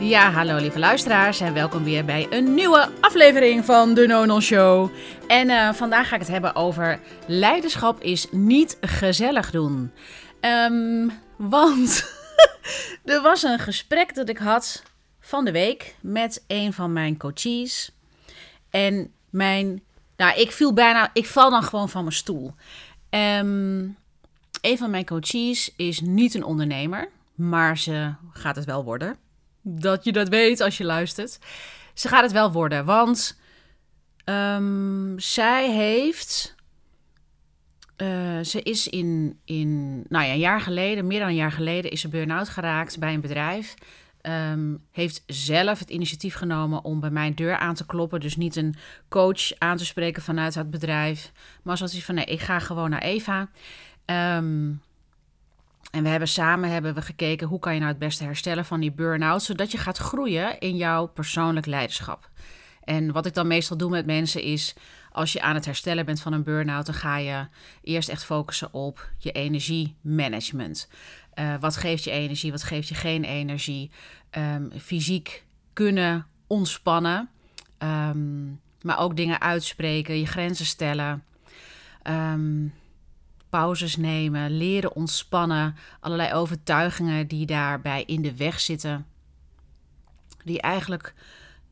Ja, hallo lieve luisteraars en welkom weer bij een nieuwe aflevering van de Nonon Show. En eh, vandaag ga ik het hebben over leiderschap is niet gezellig doen. Ehm, want er was een gesprek dat ik had van de week met een van mijn coaches. En mijn, nou ik viel bijna, ik val dan gewoon van mijn stoel. Um, een van mijn coaches is niet een ondernemer, maar ze gaat het wel worden dat je dat weet als je luistert. Ze gaat het wel worden, want um, zij heeft. Uh, ze is in, in, nou ja, een jaar geleden, meer dan een jaar geleden, is ze burn-out geraakt bij een bedrijf. Um, heeft zelf het initiatief genomen om bij mijn deur aan te kloppen. Dus niet een coach aan te spreken vanuit het bedrijf. Maar zoals hij van nee, ik ga gewoon naar Eva. Um, en we hebben samen hebben we gekeken hoe kan je nou het beste herstellen van die burn-out, zodat je gaat groeien in jouw persoonlijk leiderschap. En wat ik dan meestal doe met mensen is, als je aan het herstellen bent van een burn-out, dan ga je eerst echt focussen op je energiemanagement. Uh, wat geeft je energie, wat geeft je geen energie? Um, fysiek kunnen ontspannen, um, maar ook dingen uitspreken, je grenzen stellen. Um, pauzes nemen, leren ontspannen, allerlei overtuigingen die daarbij in de weg zitten, die eigenlijk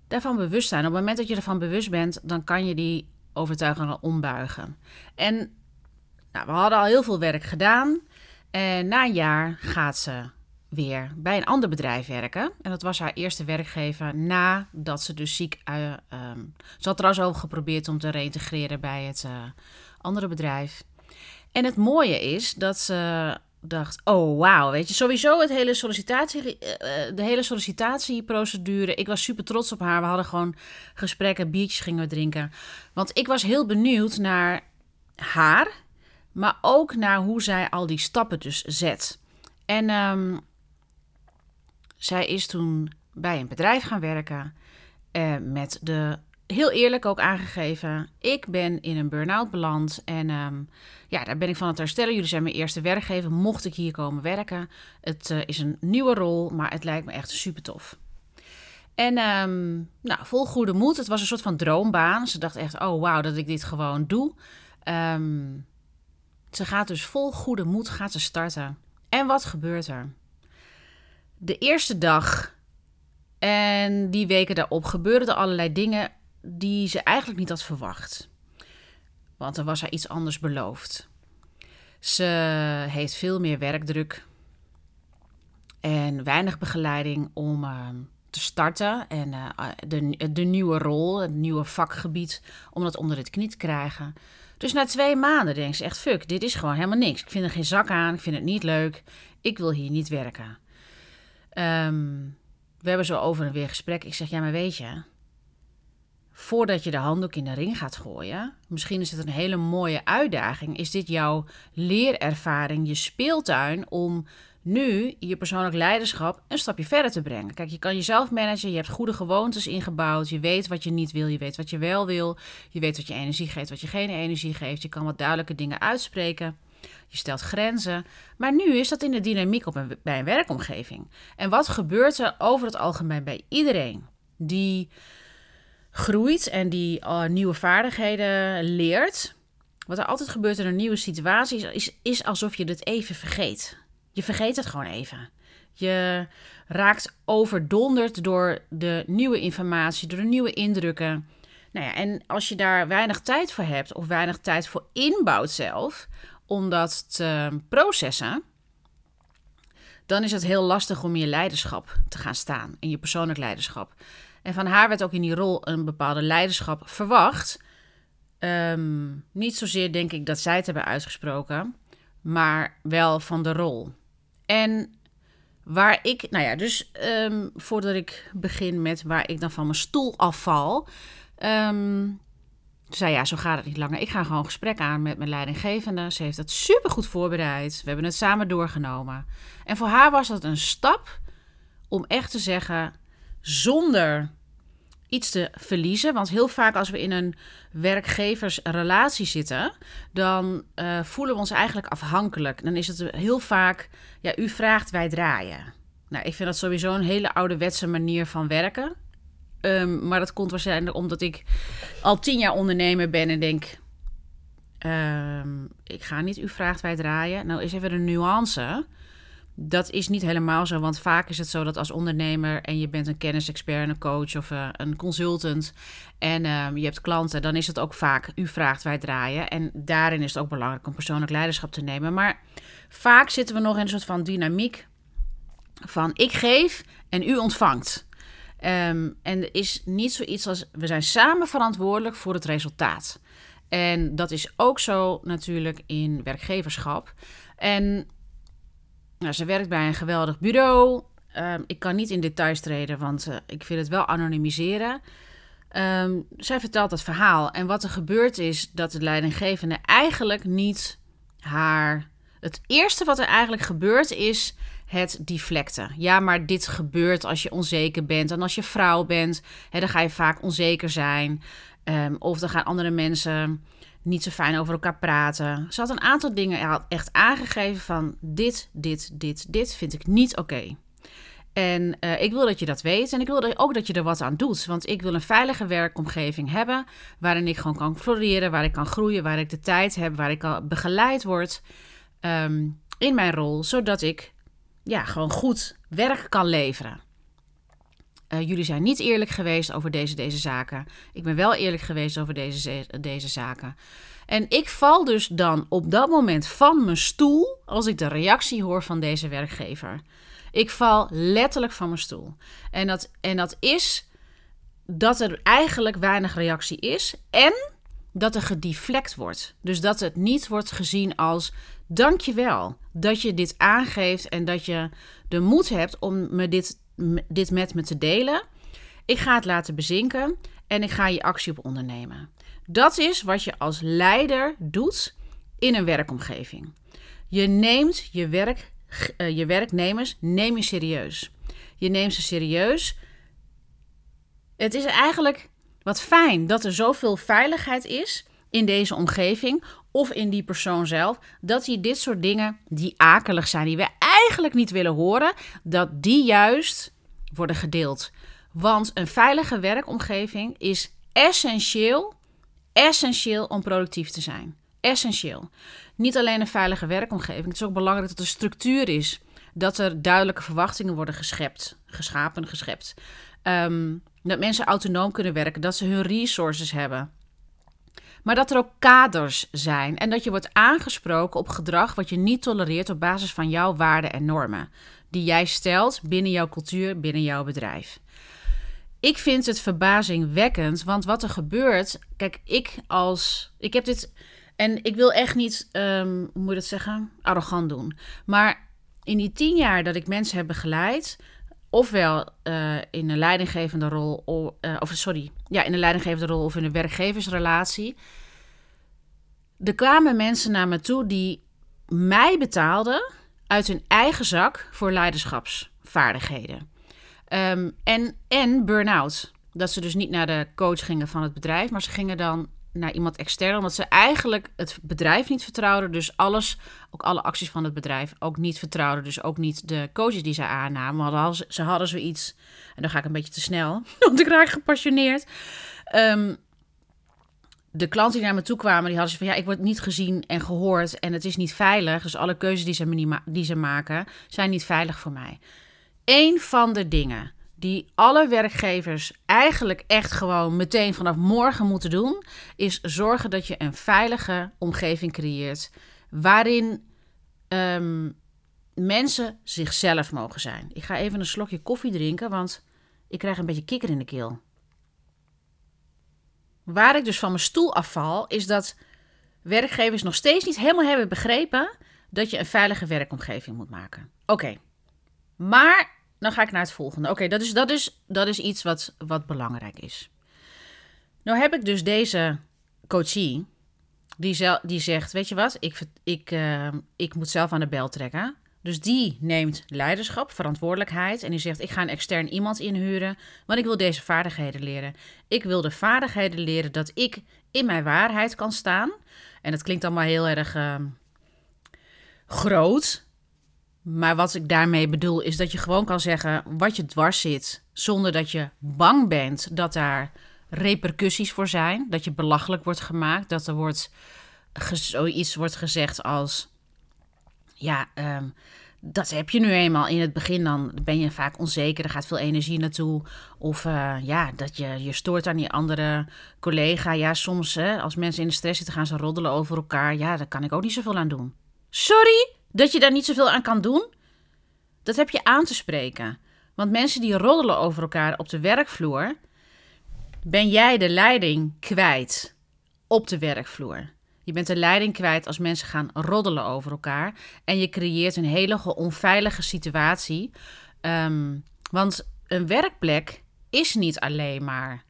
daarvan bewust zijn. Op het moment dat je ervan bewust bent, dan kan je die overtuigingen ombuigen. En nou, we hadden al heel veel werk gedaan. En na een jaar gaat ze weer bij een ander bedrijf werken. En dat was haar eerste werkgever nadat ze dus ziek... Uh, um, ze had trouwens ook geprobeerd om te reintegreren bij het uh, andere bedrijf. En het mooie is dat ze dacht, oh wauw, weet je, sowieso het hele sollicitatie, eh, de hele sollicitatieprocedure. Ik was super trots op haar. We hadden gewoon gesprekken, biertjes gingen we drinken. Want ik was heel benieuwd naar haar, maar ook naar hoe zij al die stappen dus zet. En um, zij is toen bij een bedrijf gaan werken uh, met de heel eerlijk ook aangegeven. Ik ben in een burn-out beland. En um, ja, daar ben ik van het herstellen. Jullie zijn mijn eerste werkgever. Mocht ik hier komen werken. Het uh, is een nieuwe rol, maar het lijkt me echt super tof. En um, nou, vol goede moed. Het was een soort van droombaan. Ze dacht echt, oh wauw, dat ik dit gewoon doe. Um, ze gaat dus vol goede moed gaat ze starten. En wat gebeurt er? De eerste dag en die weken daarop gebeurden er allerlei dingen die ze eigenlijk niet had verwacht. Want er was haar iets anders beloofd. Ze heeft veel meer werkdruk en weinig begeleiding om uh, te starten. En uh, de, de nieuwe rol, het nieuwe vakgebied, om dat onder het knie te krijgen. Dus na twee maanden denkt ze echt, fuck, dit is gewoon helemaal niks. Ik vind er geen zak aan, ik vind het niet leuk, ik wil hier niet werken. Um, we hebben zo over en weer gesprek. Ik zeg, ja, maar weet je, voordat je de handdoek in de ring gaat gooien, misschien is het een hele mooie uitdaging. Is dit jouw leerervaring, je speeltuin om nu je persoonlijk leiderschap een stapje verder te brengen? Kijk, je kan jezelf managen, je hebt goede gewoontes ingebouwd, je weet wat je niet wil, je weet wat je wel wil, je weet wat je energie geeft, wat je geen energie geeft, je kan wat duidelijke dingen uitspreken. Je stelt grenzen. Maar nu is dat in de dynamiek op een, bij een werkomgeving. En wat gebeurt er over het algemeen bij iedereen die groeit en die uh, nieuwe vaardigheden leert, wat er altijd gebeurt in een nieuwe situatie, is, is alsof je het even vergeet. Je vergeet het gewoon even. Je raakt overdonderd door de nieuwe informatie, door de nieuwe indrukken. Nou ja, en als je daar weinig tijd voor hebt, of weinig tijd voor inbouwt zelf, om dat te processen, dan is het heel lastig om je leiderschap te gaan staan, in je persoonlijk leiderschap. En van haar werd ook in die rol een bepaalde leiderschap verwacht. Um, niet zozeer denk ik dat zij het hebben uitgesproken, maar wel van de rol. En waar ik, nou ja, dus um, voordat ik begin met waar ik dan van mijn stoel afval, um, zei ja, zo gaat het niet langer. Ik ga gewoon gesprek aan met mijn leidinggevende. Ze heeft dat supergoed voorbereid. We hebben het samen doorgenomen. En voor haar was dat een stap om echt te zeggen, zonder iets te verliezen. Want heel vaak als we in een werkgeversrelatie zitten, dan uh, voelen we ons eigenlijk afhankelijk. Dan is het heel vaak, ja, u vraagt, wij draaien. Nou, ik vind dat sowieso een hele ouderwetse manier van werken. Ehm, maar dat komt waarschijnlijk omdat ik al tien jaar ondernemer ben en denk... Ehm, ik ga niet uw vraagt wij draaien. Nou is even de nuance. Dat is niet helemaal zo, want vaak is het zo dat als ondernemer en je bent een kennisexpert, een coach of uh, een consultant en uh, je hebt klanten, dan is het ook vaak u vraagt wij draaien. En daarin is het ook belangrijk om persoonlijk leiderschap te nemen. Maar vaak zitten we nog in een soort van dynamiek van ik geef en u ontvangt. Um, en er is niet zoiets als we zijn samen verantwoordelijk voor het resultaat. En dat is ook zo natuurlijk in werkgeverschap. En nou, ze werkt bij een geweldig bureau. Um, ik kan niet in details treden, want uh, ik wil het wel anonimiseren. Um, zij vertelt het verhaal. En wat er gebeurt is dat de leidinggevende eigenlijk niet haar. Het eerste wat er eigenlijk gebeurt is het deflecten. Ja, maar dit gebeurt als je onzeker bent. En als je vrouw bent, hè, dan ga je vaak onzeker zijn. Um, of dan gaan andere mensen niet zo fijn over elkaar praten. Ze had een aantal dingen echt aangegeven van dit, dit, dit, dit vind ik niet oké. En uh, ik wil dat je dat weet en ik wil ook dat je er wat aan doet. Want ik wil een veilige werkomgeving hebben waarin ik gewoon kan floreren, waar ik kan groeien, waar ik de tijd heb, waar ik al begeleid word um, in mijn rol, zodat ik ja, gewoon goed werk kan leveren. Uh, jullie zijn niet eerlijk geweest over deze, deze zaken. Ik ben wel eerlijk geweest over deze, deze zaken. En ik val dus dan op dat moment van mijn stoel als ik de reactie hoor van deze werkgever. Ik val letterlijk van mijn stoel. En dat, en dat is dat er eigenlijk weinig reactie is en dat er gedeflect wordt. Dus dat het niet wordt gezien als dankjewel dat je dit aangeeft en dat je de moed hebt om me dit dit met me te delen. Ik ga het laten bezinken en ik ga je actie op ondernemen. Dat is wat je als leider doet in een werkomgeving. Je neemt je, werk, uh, je werknemers neem je serieus. Je neemt ze serieus. Het is eigenlijk wat fijn dat er zoveel veiligheid is in deze omgeving of in die persoon zelf, dat hij dit soort dingen die akelig zijn, die we eigenlijk niet willen horen, dat die juist worden gedeeld. Want een veilige werkomgeving is essentieel, essentieel om productief te zijn. Essentieel. Niet alleen een veilige werkomgeving, het is ook belangrijk dat er structuur is. Dat er duidelijke verwachtingen worden geschept, geschapen, geschept. Um, dat mensen autonoom kunnen werken, dat ze hun resources hebben. Maar dat er ook kaders zijn en dat je wordt aangesproken op gedrag wat je niet tolereert op basis van jouw waarden en normen. Die jij stelt binnen jouw cultuur, binnen jouw bedrijf. Ik vind het verbazingwekkend, want wat er gebeurt. Kijk, ik als. Ik heb dit. En ik wil echt niet, um, hoe moet je dat zeggen? Arrogant doen. Maar in die tien jaar dat ik mensen heb begeleid, ofwel uh, in een leidinggevende rol, of, uh, of sorry, ja, in een leidinggevende rol of in een werkgeversrelatie. Er kwamen mensen naar me toe die mij betaalden uit hun eigen zak voor leiderschapsvaardigheden. Um, en en burn-out. Dat ze dus niet naar de coach gingen van het bedrijf, maar ze gingen dan naar iemand extern, omdat ze eigenlijk het bedrijf niet vertrouwden. Dus alles, ook alle acties van het bedrijf, ook niet vertrouwden. Dus ook niet de coaches die ze aannamen. Hadden, ze hadden zoiets, en dan ga ik een beetje te snel, want ik raak gepassioneerd. Um, de klanten die naar me toe kwamen, die hadden ze van ja, ik word niet gezien en gehoord en het is niet veilig. Dus alle keuzes die ze, die ze maken zijn niet veilig voor mij. Eén van de dingen die alle werkgevers eigenlijk echt gewoon meteen vanaf morgen moeten doen, is zorgen dat je een veilige omgeving creëert waarin um, mensen zichzelf mogen zijn. Ik ga even een slokje koffie drinken, want ik krijg een beetje kikker in de keel. Waar ik dus van mijn stoel afval, is dat werkgevers nog steeds niet helemaal hebben begrepen dat je een veilige werkomgeving moet maken. Oké, maar dan ga ik naar het volgende. Oké, dat, is, dat, is, dat is iets wat, wat belangrijk is. Nou heb ik dus deze coachie, die, zel, die zegt, weet je wat, ik, ik, uh, ik moet zelf aan de bel trekken. Dus die neemt leiderschap, verantwoordelijkheid en die zegt: Ik ga een extern iemand inhuren, want ik wil deze vaardigheden leren. Ik wil de vaardigheden leren dat ik in mijn waarheid kan staan. En dat klinkt allemaal heel erg uh, groot, Maar wat ik daarmee bedoel is dat je gewoon kan zeggen wat je dwars zit, zonder dat je bang bent dat daar repercussies voor zijn. Dat je belachelijk wordt gemaakt, dat er wordt zoiets wordt gezegd als: ja, ehm, dat heb je nu eenmaal. In het begin dan ben je vaak onzeker, er gaat veel energie naartoe. Of uh, ja, dat je je stoort aan die andere collega. Ja, soms hè, als mensen in de stress zitten, gaan ze roddelen over elkaar. Ja, daar kan ik ook niet zoveel aan doen. Sorry dat je daar niet zoveel aan kan doen? Dat heb je aan te spreken. Want mensen die roddelen over elkaar op de werkvloer, ben jij de leiding kwijt op de werkvloer. Je bent de leiding kwijt als mensen gaan roddelen over elkaar. En je creëert een hele onveilige situatie. Ehm, want een werkplek is niet alleen maar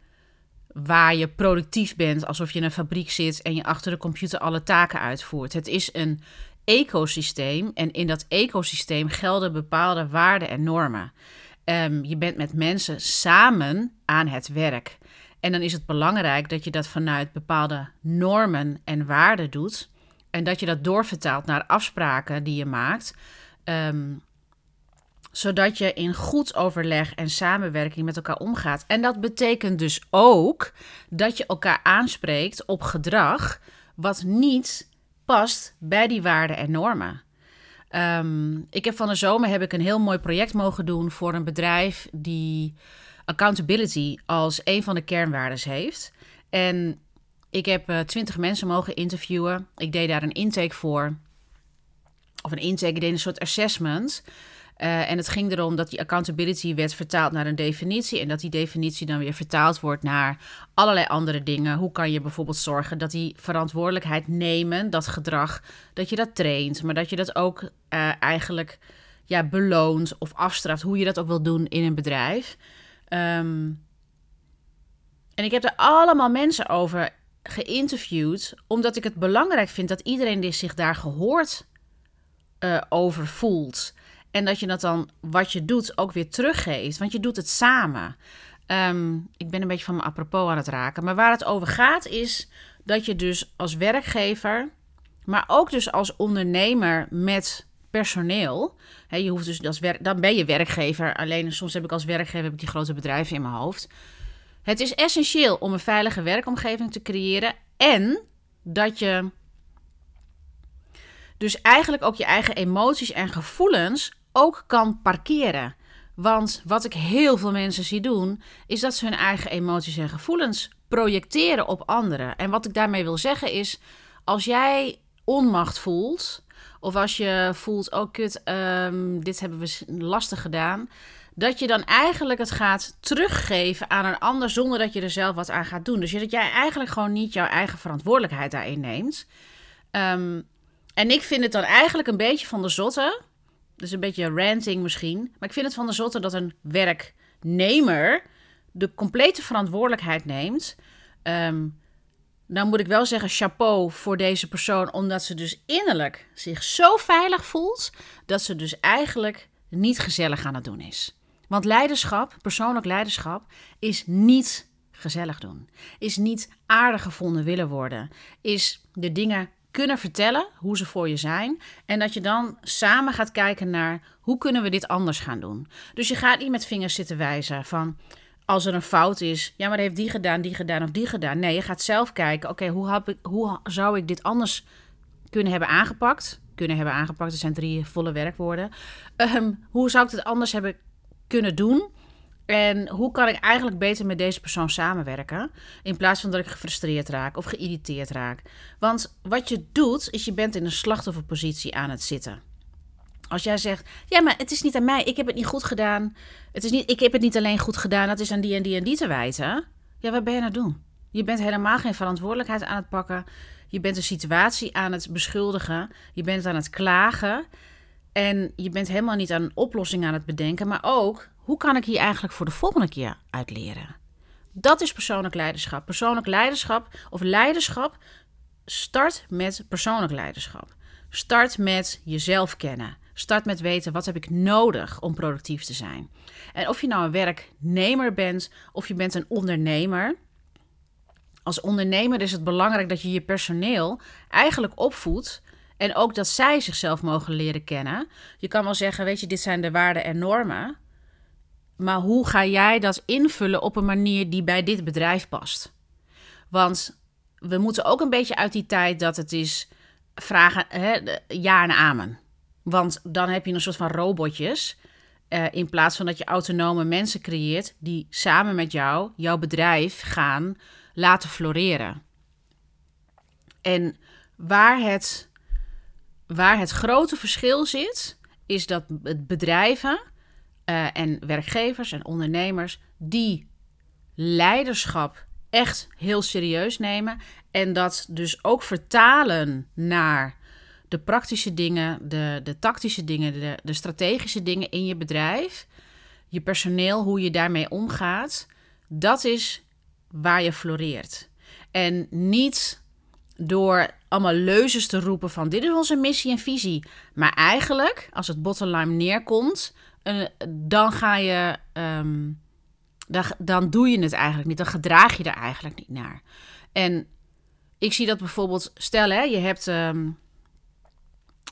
waar je productief bent, alsof je in een fabriek zit en je achter de computer alle taken uitvoert. Het is een ecosysteem en in dat ecosysteem gelden bepaalde waarden en normen. Um, je bent met mensen samen aan het werk. En dan is het belangrijk dat je dat vanuit bepaalde normen en waarden doet. En dat je dat doorvertaalt naar afspraken die je maakt. Um, zodat je in goed overleg en samenwerking met elkaar omgaat. En dat betekent dus ook dat je elkaar aanspreekt op gedrag wat niet past bij die waarden en normen. Um, ik heb van de zomer heb ik een heel mooi project mogen doen voor een bedrijf die accountability als een van de kernwaarden heeft. En ik heb uh, twintig mensen mogen interviewen. Ik deed daar een intake voor. Of een intake, ik deed een soort assessment. Uh, en het ging erom dat die accountability werd vertaald naar een definitie. En dat die definitie dan weer vertaald wordt naar allerlei andere dingen. Hoe kan je bijvoorbeeld zorgen dat die verantwoordelijkheid nemen, dat gedrag, dat je dat traint. Maar dat je dat ook uh, eigenlijk ja, beloont of afstraft. Hoe je dat ook wil doen in een bedrijf. Um, en ik heb er allemaal mensen over geïnterviewd, omdat ik het belangrijk vind dat iedereen zich daar gehoord uh, over voelt. En dat je dat dan, wat je doet, ook weer teruggeeft. Want je doet het samen. Um, ik ben een beetje van mijn apropos aan het raken. Maar waar het over gaat is dat je dus als werkgever, maar ook dus als ondernemer met personeel. je hoeft dus als werk, dan ben je werkgever. Alleen soms heb ik als werkgever heb ik die grote bedrijven in mijn hoofd. Het is essentieel om een veilige werkomgeving te creëren en dat je dus eigenlijk ook je eigen emoties en gevoelens ook kan parkeren. Want wat ik heel veel mensen zie doen, is dat ze hun eigen emoties en gevoelens projecteren op anderen. En wat ik daarmee wil zeggen is, als jij onmacht voelt, of als je voelt, oh kut, um, dit hebben we lastig gedaan. Dat je dan eigenlijk het gaat teruggeven aan een ander zonder dat je er zelf wat aan gaat doen. Dus dat jij eigenlijk gewoon niet jouw eigen verantwoordelijkheid daarin neemt. Um, en ik vind het dan eigenlijk een beetje van de zotte. Dus een beetje ranting misschien. Maar ik vind het van de zotte dat een werknemer de complete verantwoordelijkheid neemt. Um, nou moet ik wel zeggen, chapeau voor deze persoon, omdat ze dus innerlijk zich zo veilig voelt, dat ze dus eigenlijk niet gezellig aan het doen is. Want leiderschap, persoonlijk leiderschap, is niet gezellig doen. Is niet aardig gevonden willen worden. Is de dingen kunnen vertellen hoe ze voor je zijn. En dat je dan samen gaat kijken naar hoe kunnen we dit anders gaan doen. Dus je gaat niet met vingers zitten wijzen van als er een fout is, ja, maar heeft die gedaan, die gedaan of die gedaan. Nee, je gaat zelf kijken, oké, hoe, hoe zou ik dit anders kunnen hebben aangepakt? Kunnen hebben aangepakt, er zijn drie volle werkwoorden. Um, hoe zou ik dit anders hebben kunnen doen? En hoe kan ik eigenlijk beter met deze persoon samenwerken? In plaats van dat ik gefrustreerd raak of geïrriteerd raak. Want wat je doet, is je bent in een slachtofferpositie aan het zitten. Als jij zegt, ja, maar het is niet aan mij, ik heb het niet goed gedaan. Het is niet, ik heb het niet alleen goed gedaan, dat is aan die en die en die te wijten. Ja, wat ben je het doen? Je bent helemaal geen verantwoordelijkheid aan het pakken. Je bent een situatie aan het beschuldigen. Je bent aan het klagen. En je bent helemaal niet aan een oplossing aan het bedenken. Maar ook, hoe kan ik hier eigenlijk voor de volgende keer uit leren? Dat is persoonlijk leiderschap. Persoonlijk leiderschap of leiderschap start met persoonlijk leiderschap. Start met jezelf kennen. Start met weten wat heb ik nodig om productief te zijn. En of je nou een werknemer bent of je bent een ondernemer. Als ondernemer is het belangrijk dat je je personeel eigenlijk opvoedt En ook dat zij zichzelf mogen leren kennen. Je kan wel zeggen, weet je, dit zijn de waarden en normen. Maar hoe ga jij dat invullen op een manier die bij dit bedrijf past? Want we moeten ook een beetje uit die tijd dat het is vragen hè, ja en amen. Want dan heb je een soort van robotjes. Uh, in plaats van dat je autonome mensen creëert die samen met jou jouw bedrijf gaan laten floreren. En waar het, waar het grote verschil zit, is dat bedrijven uh, en werkgevers en ondernemers die leiderschap echt heel serieus nemen en dat dus ook vertalen naar de praktische dingen, de, de tactische dingen, de, de strategische dingen in je bedrijf, je personeel, hoe je daarmee omgaat, dat is waar je floreert. En niet door allemaal leuzes te roepen van dit is onze missie en visie. Maar eigenlijk, als het bottom neerkomt, uh, dan ga je... Ehm, dan, dan doe je het eigenlijk niet. Dan gedraag je er eigenlijk niet naar. En ik zie dat bijvoorbeeld, stel hè, je hebt um,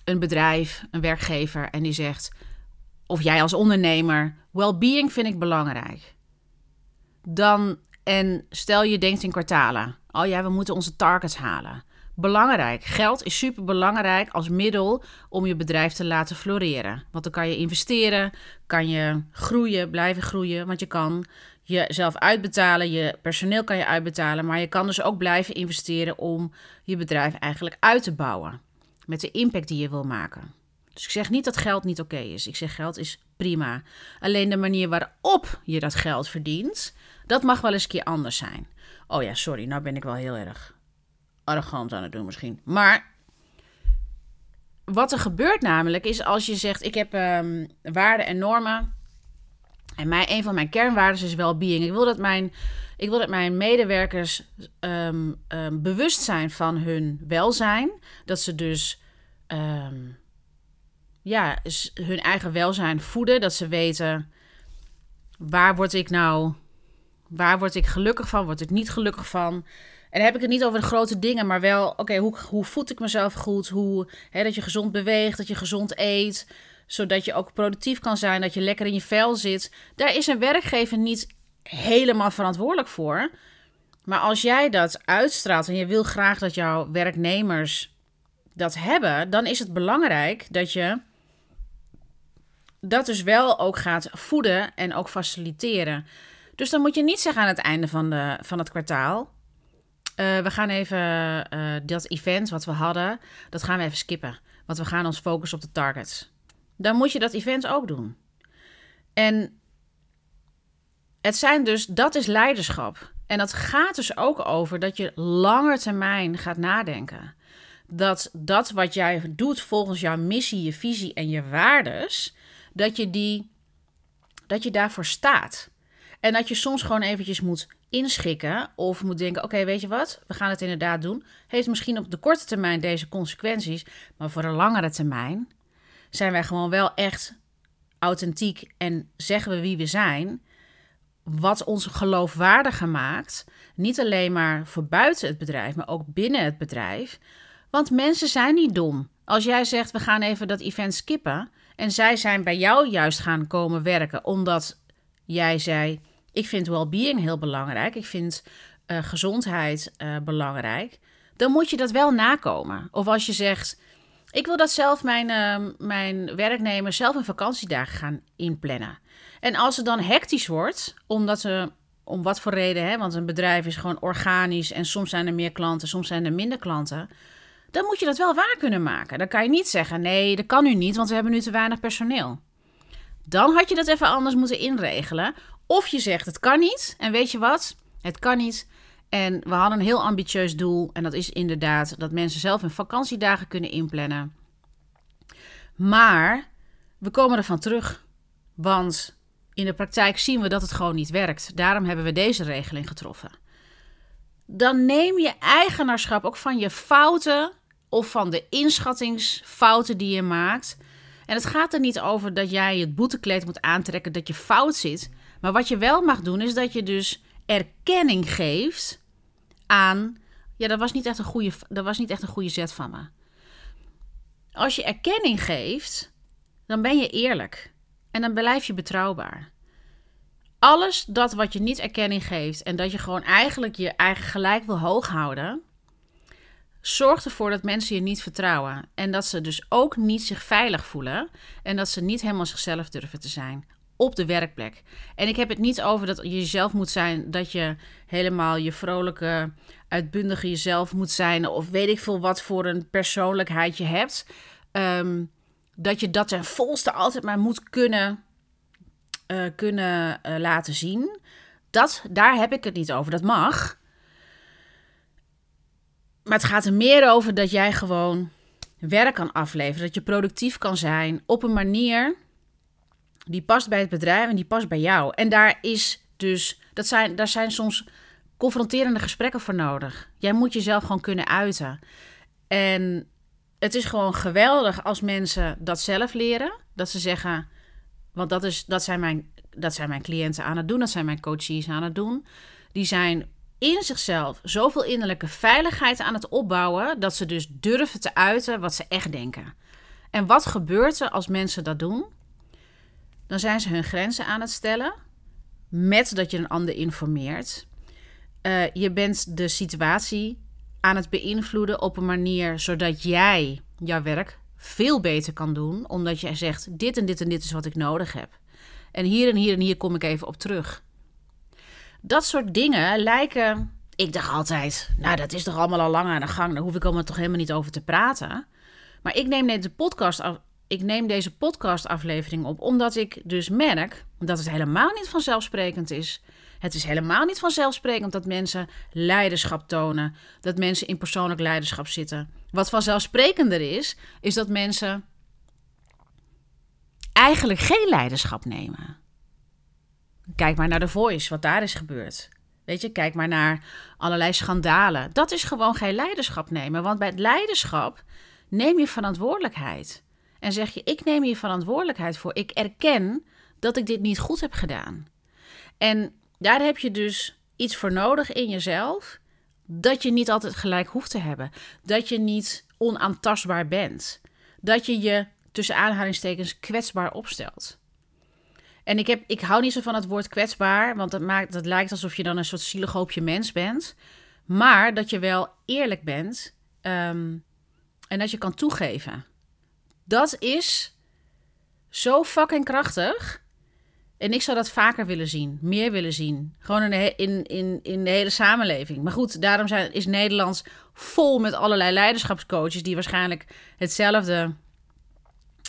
een bedrijf, een werkgever en die zegt, of jij als ondernemer, well-being vind ik belangrijk. Dan, en stel je denkt in kwartalen, oh ja, we moeten onze targets halen. Belangrijk. Geld is super belangrijk als middel om je bedrijf te laten floreren. Want dan kan je investeren, kan je groeien, blijven groeien. Want je kan jezelf uitbetalen, je personeel kan je uitbetalen. Maar je kan dus ook blijven investeren om je bedrijf eigenlijk uit te bouwen met de impact die je wil maken. Dus ik zeg niet dat geld niet oké is. Ik zeg geld is prima. Alleen de manier waarop je dat geld verdient, dat mag wel eens een keer anders zijn. Oh ja, sorry, nou ben ik wel heel erg arrogant aan het doen misschien. Maar wat er gebeurt namelijk is als je zegt: ik heb um, waarden en normen. En mij, een van mijn kernwaarden is well-being. Ik wil dat mijn, ik wil dat mijn medewerkers um, um, bewust zijn van hun welzijn. Dat ze dus ja, hun eigen welzijn voeden. Dat ze weten waar word ik nou, waar word ik gelukkig van, word ik niet gelukkig van. Dan heb ik het niet over de grote dingen, maar wel, oké, hoe, hoe voed ik mezelf goed? Hoe, hè, dat je gezond beweegt, dat je gezond eet, zodat je ook productief kan zijn, dat je lekker in je vel zit. Daar is een werkgever niet helemaal verantwoordelijk voor. Maar als jij dat uitstraalt en je wil graag dat jouw werknemers dat hebben, dan is het belangrijk dat je dat dus wel ook gaat voeden en ook faciliteren. Dus dan moet je niet zeggen aan het einde van, de, van het kwartaal. Uh, we gaan even uh, dat event wat we hadden, dat gaan we even skippen. Want we gaan ons focussen op de targets. Dan moet je dat event ook doen. En het zijn dus, dat is leiderschap. En dat gaat dus ook over dat je langer termijn gaat nadenken. Dat dat wat jij doet volgens jouw missie, je visie en je waardes, dat je die, dat je daarvoor staat. En dat je soms gewoon eventjes moet inschikken of moet denken: oké, weet je wat, we gaan het inderdaad doen. Heeft misschien op de korte termijn deze consequenties, maar voor de langere termijn zijn wij gewoon wel echt authentiek en zeggen we wie we zijn. Wat ons geloofwaardiger maakt, niet alleen maar voor buiten het bedrijf, maar ook binnen het bedrijf. Want mensen zijn niet dom. Als jij zegt, we gaan even dat event skippen, en zij zijn bij jou juist gaan komen werken omdat jij zei: Ik vind well-being heel belangrijk. Ik vind uh, gezondheid uh, belangrijk. Dan moet je dat wel nakomen. Of als je zegt: Ik wil dat zelf mijn, uh, mijn werknemers zelf een vakantiedagen gaan inplannen. En als het dan hectisch wordt, omdat ze. Om wat voor reden, hè? want een bedrijf is gewoon organisch en soms zijn er meer klanten, soms zijn er minder klanten dan moet je dat wel waar kunnen maken. Dan kan je niet zeggen: nee, dat kan nu niet, want we hebben nu te weinig personeel. Dan had je dat even anders moeten inregelen. Of je zegt: het kan niet. En weet je wat? Het kan niet. En we hadden een heel ambitieus doel. En dat is inderdaad dat mensen zelf hun vakantiedagen kunnen inplannen. Maar we komen ervan terug. Want in de praktijk zien we dat het gewoon niet werkt. Daarom hebben we deze regeling getroffen. Dan neem je eigenaarschap ook van je fouten of van de inschattingsfouten die je maakt. En het gaat er niet over dat jij het boetekleed moet aantrekken dat je fout zit. Maar wat je wel mag doen is dat je dus erkenning geeft aan. Ja, dat was niet echt een goede, dat was niet echt een goede zet van me. Als je erkenning geeft, dan ben je eerlijk. En dan blijf je betrouwbaar. Alles dat wat je niet erkenning geeft en dat je gewoon eigenlijk je eigen gelijk wil hoog houden, zorgt ervoor dat mensen je niet vertrouwen. En dat ze dus ook niet zich veilig voelen. En dat ze niet helemaal zichzelf durven te zijn op de werkplek. En ik heb het niet over dat je jezelf moet zijn, dat je helemaal je vrolijke, uitbundige jezelf moet zijn, of weet ik veel wat voor een persoonlijkheid je hebt. Ehm, dat je dat ten volste altijd maar moet kunnen, uh, kunnen uh, laten zien. Dat, daar heb ik het niet over. Dat mag. Maar het gaat er meer over dat jij gewoon werk kan afleveren. Dat je productief kan zijn op een manier die past bij het bedrijf en die past bij jou. En daar is dus, dat zijn, daar zijn soms confronterende gesprekken voor nodig. Jij moet jezelf gewoon kunnen uiten. En het is gewoon geweldig als mensen dat zelf leren. Dat ze zeggen, want dat, is, dat, zijn mijn, dat zijn mijn cliënten aan het doen, dat zijn mijn coaches aan het doen. Die zijn in zichzelf zoveel innerlijke veiligheid aan het opbouwen dat ze dus durven te uiten wat ze echt denken. En wat gebeurt er als mensen dat doen? Dan zijn ze hun grenzen aan het stellen met dat je een ander informeert. Uh, je bent de situatie aan het beïnvloeden op een manier zodat jij jouw werk veel beter kan doen, omdat jij zegt: dit en dit en dit is wat ik nodig heb. En hier en hier en hier kom ik even op terug. Dat soort dingen lijken. Ik dacht altijd, nou, dat is toch allemaal al lang aan de gang. Daar hoef ik allemaal toch helemaal niet over te praten. Maar ik neem deze podcast, af, ik neem deze podcastaflevering op omdat ik dus merk dat het helemaal niet vanzelfsprekend is. Het is helemaal niet vanzelfsprekend dat mensen leiderschap tonen, dat mensen in persoonlijk leiderschap zitten. Wat vanzelfsprekender is, is dat mensen eigenlijk geen leiderschap nemen. Kijk maar naar de Voice, wat daar is gebeurd. Weet je, kijk maar naar allerlei schandalen. Dat is gewoon geen leiderschap nemen. Want bij het leiderschap neem je verantwoordelijkheid. En zeg je: Ik neem hier verantwoordelijkheid voor. Ik erken dat ik dit niet goed heb gedaan. En daar heb je dus iets voor nodig in jezelf. Dat je niet altijd gelijk hoeft te hebben. Dat je niet onaantastbaar bent. Dat je je tussen aanhalingstekens kwetsbaar opstelt. En ik, heb, ik hou niet zo van het woord kwetsbaar, want dat, maakt, dat lijkt alsof je dan een soort zielig hoopje mens bent. Maar dat je wel eerlijk bent um, en dat je kan toegeven. Dat is zo fucking krachtig. En ik zou dat vaker willen zien, meer willen zien. Gewoon in de, in, in, de hele samenleving. Maar goed, daarom zijn, is Nederland vol met allerlei leiderschapscoaches die waarschijnlijk hetzelfde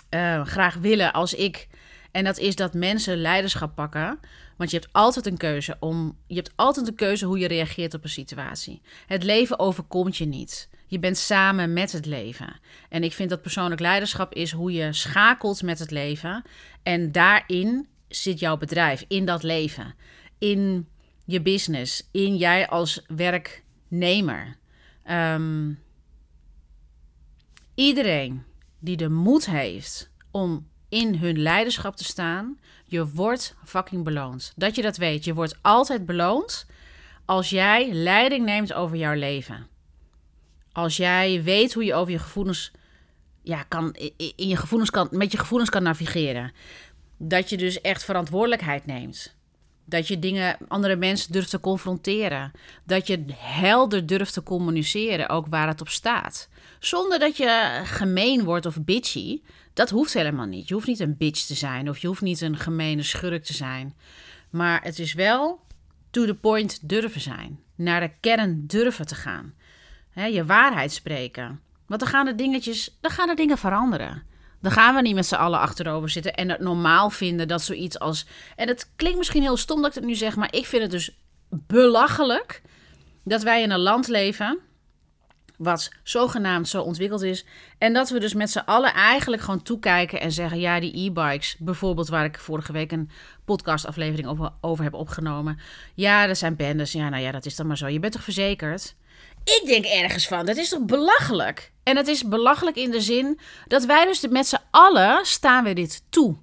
uh, graag willen als ik. En dat is dat mensen leiderschap pakken. Want je hebt altijd een keuze om. Je hebt altijd een keuze hoe je reageert op een situatie. Het leven overkomt je niet. Je bent samen met het leven. En ik vind dat persoonlijk leiderschap is hoe je schakelt met het leven. En daarin zit jouw bedrijf, in dat leven, in je business, in jij als werknemer. Um, iedereen die de moed heeft om in hun leiderschap te staan, je wordt fucking beloond. Dat je dat weet. Je wordt altijd beloond als jij leiding neemt over jouw leven. Als jij weet hoe je over je gevoelens ja, kan, in je gevoelens kan, met je gevoelens kan navigeren. Dat je dus echt verantwoordelijkheid neemt. Dat je dingen, andere mensen durft te confronteren. Dat je helder durft te communiceren, ook waar het op staat. Zonder dat je gemeen wordt of bitchy. Dat hoeft helemaal niet. Je hoeft niet een bitch te zijn of je hoeft niet een gemene schurk te zijn. Maar het is wel to the point durven zijn. Naar de kern durven te gaan. Je waarheid spreken. Want dan gaan er dingetjes, dan gaan er dingen veranderen. Dan gaan we niet met z'n allen achterover zitten en het normaal vinden dat zoiets als. En het klinkt misschien heel stom dat ik het nu zeg, maar ik vind het dus belachelijk dat wij in een land leven wat zogenaamd zo ontwikkeld is. En dat we dus met z'n allen eigenlijk gewoon toekijken en zeggen: ja, die e-bikes, bijvoorbeeld, waar ik vorige week een podcastaflevering over, over heb opgenomen. Ja, dat zijn bendes. Ja, nou ja, dat is dan maar zo. Je bent toch verzekerd? Ik denk ergens van, dat is toch belachelijk? En het is belachelijk in de zin dat wij dus met z'n allen staan we dit toe.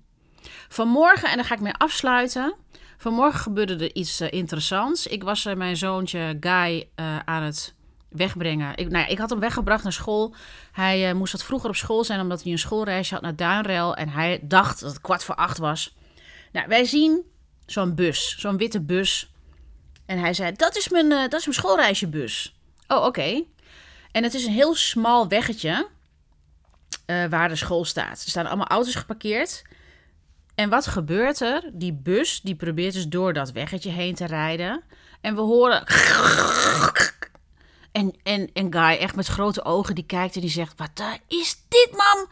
Vanmorgen, en daar ga ik mee afsluiten. Vanmorgen gebeurde er iets uh, interessants. Ik was uh, mijn zoontje Guy uh, aan het wegbrengen. Ik, nou ja, ik had hem weggebracht naar school. Hij eh, moest wat vroeger op school zijn omdat hij een schoolreisje had naar Duinrel. En hij dacht dat het kwart voor acht was. Nou, wij zien zo'n bus, zo'n witte bus. En hij zei, dat is mijn, dat is mijn schoolreisjebus. Oh, oké. En het is een heel smal weggetje uh, waar de school staat. Er staan allemaal auto's geparkeerd. En wat gebeurt er? Die bus die probeert dus door dat weggetje heen te rijden. En we horen. En, en, en Guy, echt met grote ogen, die kijkt en die zegt: Wat is dit, man?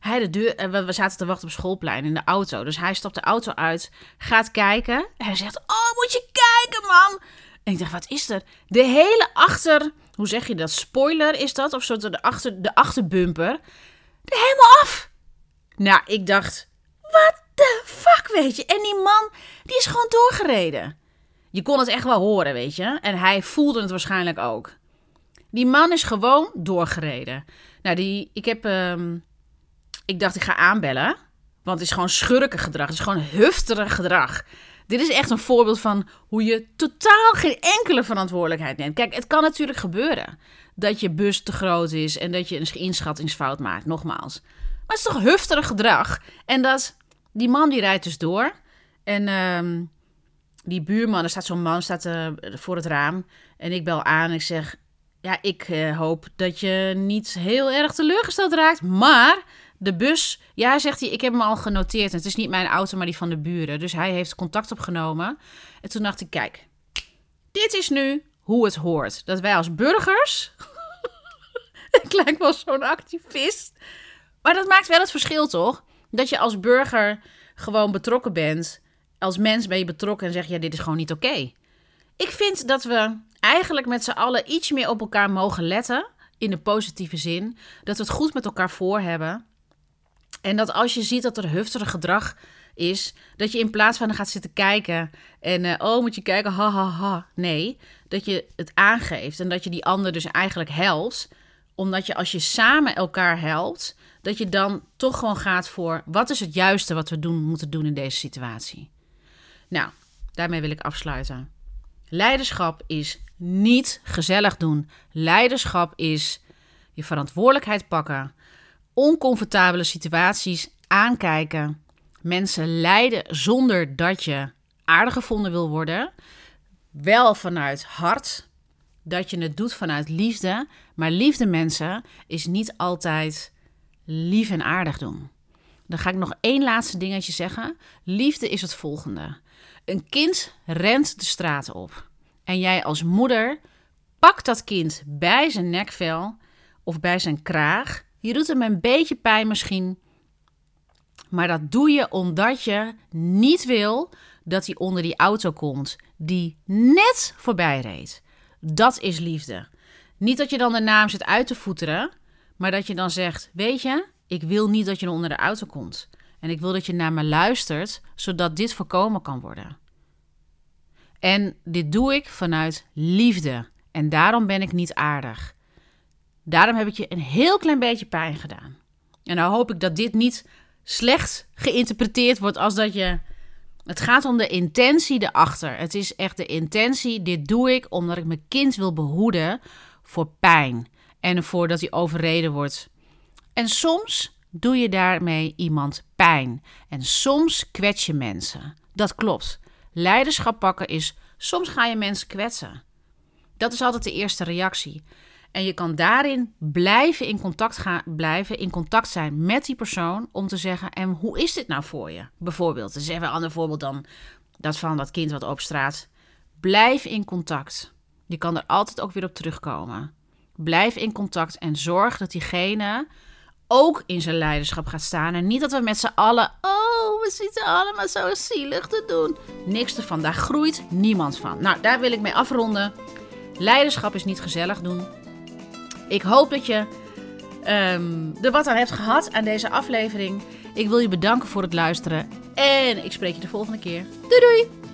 Hij de deur, en we zaten te wachten op schoolplein in de auto. Dus hij stapt de auto uit, gaat kijken. En hij zegt: Oh, moet je kijken, man. En ik dacht: Wat is er? De hele achter, hoe zeg je dat? Spoiler is dat? Of soort de, achter, de achterbumper. Er helemaal af. Nou, ik dacht: Wat de fuck, weet je? En die man, die is gewoon doorgereden. Je kon het echt wel horen, weet je. En hij voelde het waarschijnlijk ook. Die man is gewoon doorgereden. Nou, die, ik heb, ehm, ik dacht ik ga aanbellen. Want het is gewoon schurkengedrag. Het is gewoon hufterig gedrag. Dit is echt een voorbeeld van hoe je totaal geen enkele verantwoordelijkheid neemt. Kijk, het kan natuurlijk gebeuren dat je bus te groot is en dat je een inschattingsfout maakt, nogmaals. Maar het is toch hufterig gedrag? En dat, die man die rijdt dus door. En ehm, die buurman, er staat zo'n man staat, uh, voor het raam. En ik bel aan en ik zeg: Ja, ik uh, hoop dat je niet heel erg teleurgesteld raakt. Maar de bus, ja, zegt hij, ik heb hem al genoteerd. het is niet mijn auto, maar die van de buren. Dus hij heeft contact opgenomen. En toen dacht ik: Kijk, dit is nu hoe het hoort. Dat wij als burgers. ik lijk wel zo'n activist. Maar dat maakt wel het verschil, toch? Dat je als burger gewoon betrokken bent als mens ben je betrokken en zeg je: ja, dit is gewoon niet oké. Ik vind dat we eigenlijk met z'n allen iets meer op elkaar mogen letten. In de positieve zin. Dat we het goed met elkaar voor hebben. En dat als je ziet dat er hufterig gedrag is, dat je in plaats van gaat zitten kijken en uh, oh, moet je kijken, ha ha ha. Nee, dat je het aangeeft en dat je die ander dus eigenlijk helpt. Omdat je als je samen elkaar helpt, dat je dan toch gewoon gaat voor wat is het juiste wat we doen, moeten doen in deze situatie. Nou, daarmee wil ik afsluiten. Leiderschap is niet gezellig doen. Leiderschap is je verantwoordelijkheid pakken, oncomfortabele situaties aankijken, mensen leiden zonder dat je aardig gevonden wil worden. Wel vanuit hart, dat je het doet vanuit liefde. Maar liefde, mensen, is niet altijd lief en aardig doen. Dan ga ik nog één laatste dingetje zeggen. Liefde is het volgende. Een kind rent de straat op. En jij als moeder pakt dat kind bij zijn nekvel of bij zijn kraag. Je doet hem een beetje pijn misschien. Maar dat doe je omdat je niet wil dat hij onder die auto komt die net voorbij reed. Dat is liefde. Niet dat je dan de naam zit uit te voeteren, maar dat je dan zegt: Weet je, ik wil niet dat je onder de auto komt. En ik wil dat je naar me luistert, zodat dit voorkomen kan worden. En dit doe ik vanuit liefde. En daarom ben ik niet aardig. Daarom heb ik je een heel klein beetje pijn gedaan. En nou hoop ik dat dit niet slecht geïnterpreteerd wordt als dat je. Het gaat om de intentie erachter. Het is echt de intentie. Dit doe ik omdat ik mijn kind wil behoeden voor pijn. En voordat hij overreden wordt. En soms doe je daarmee iemand pijn. En soms kwets je mensen. Dat klopt. Leiderschap pakken is soms ga je mensen kwetsen. Dat is altijd de eerste reactie. En je kan daarin blijven in contact gaan, blijven in contact zijn met die persoon om te zeggen: en hoe is dit nou voor je? Bijvoorbeeld, is even een ander voorbeeld dan dat van dat kind wat op straat. Blijf in contact. Je kan er altijd ook weer op terugkomen. Blijf in contact en zorg dat diegene ook in zijn leiderschap gaat staan. En niet dat we met z'n allen, oh, we zitten allemaal zo zielig te doen. Niks ervan, daar groeit niemand van. Nou, daar wil ik mee afronden. Leiderschap is niet gezellig doen. Ik hoop dat je um, er wat aan hebt gehad aan deze aflevering. Ik wil je bedanken voor het luisteren. En ik spreek je de volgende keer. Doei doei!